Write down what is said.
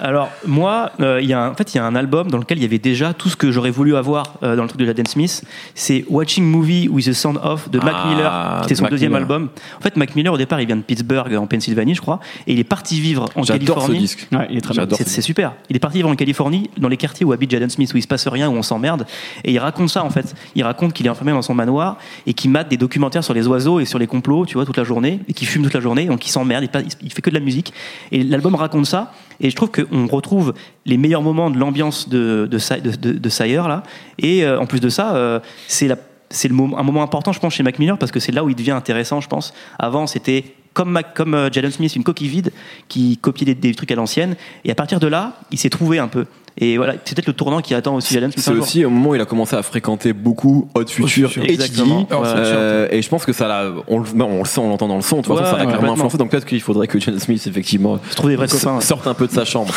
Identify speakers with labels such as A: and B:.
A: Alors moi, euh, il y a un- en fait il y a un album dans lequel il y avait déjà tout ce que j'aurais voulu avoir euh, dans le truc de Jaden Smith. C'est Watching Movie with the Sound Off de Mac
B: Ah,
A: Miller. C'était son
B: Mac
A: deuxième
B: Miller.
A: album. En fait, Mac Miller au départ, il vient de Pittsburgh en Pennsylvanie, je crois, et il est parti vivre en
B: J'adore ce
A: Californie.
B: disque.
C: Ouais, il est très
A: C'est
B: ce
A: c'est super. Il est parti vivre en Californie, dans les quartiers où habite Jaden Smith, où il se passe rien, où on s'emmerde. Et il raconte ça, en fait. Il raconte qu'il est enfermé dans son manoir et qu'il mate des documentaires sur les oiseaux et sur les complots, tu vois, toute la journée, et qu'il fume toute la journée, donc il s'emmerde, il fait que de la musique. Et l'album raconte ça. Et je trouve qu'on retrouve les meilleurs moments de l'ambiance de, de, là. Et euh, en plus de ça, euh, c'est un moment important, je pense, chez Mac Miller, parce que c'est là où il devient intéressant, je pense. Avant, c'était comme, Mac, comme euh, Jaden Smith, une coquille vide qui copiait des, des trucs à l'ancienne. Et à partir de là, il s'est trouvé un peu. Et voilà, c'est peut-être le tournant qui attend aussi Smith.
B: C'est aussi au moment où il a commencé à fréquenter beaucoup Hot Future et Euh, et je pense que ça l'a, on, le- ben, on le sent, on l'entend dans le son. De toute façon,
A: Ouais,
B: ça l'a
A: ouais,
B: clairement influencé. Donc peut-être qu'il faudrait que Jaden Smith effectivement
A: Se trouve des vrais
B: s-
A: copains. ouais.
B: sorte un peu de sa chambre.